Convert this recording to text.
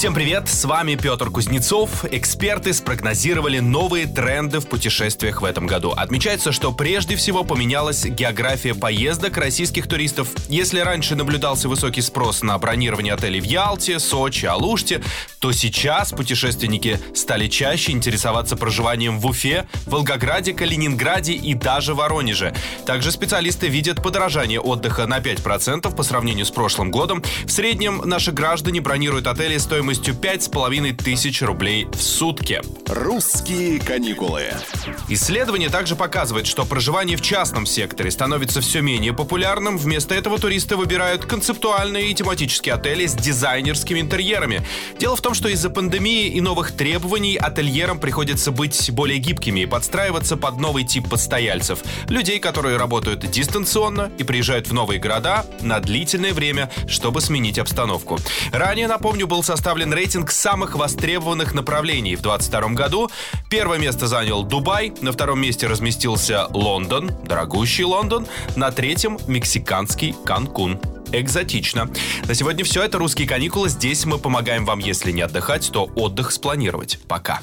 Всем привет, с вами Петр Кузнецов. Эксперты спрогнозировали новые тренды в путешествиях в этом году. Отмечается, что прежде всего поменялась география поездок российских туристов. Если раньше наблюдался высокий спрос на бронирование отелей в Ялте, Сочи, Алуште, то сейчас путешественники стали чаще интересоваться проживанием в Уфе, Волгограде, Калининграде и даже Воронеже. Также специалисты видят подорожание отдыха на 5% по сравнению с прошлым годом. В среднем наши граждане бронируют отели стоимостью стоимостью 5,5 тысяч рублей в сутки. Русские каникулы. Исследование также показывает, что проживание в частном секторе становится все менее популярным. Вместо этого туристы выбирают концептуальные и тематические отели с дизайнерскими интерьерами. Дело в том, что из-за пандемии и новых требований ательерам приходится быть более гибкими и подстраиваться под новый тип постояльцев. Людей, которые работают дистанционно и приезжают в новые города на длительное время, чтобы сменить обстановку. Ранее, напомню, был составлен составлен рейтинг самых востребованных направлений в 2022 году. Первое место занял Дубай, на втором месте разместился Лондон, дорогущий Лондон, на третьем – мексиканский Канкун экзотично. На сегодня все. Это «Русские каникулы». Здесь мы помогаем вам, если не отдыхать, то отдых спланировать. Пока.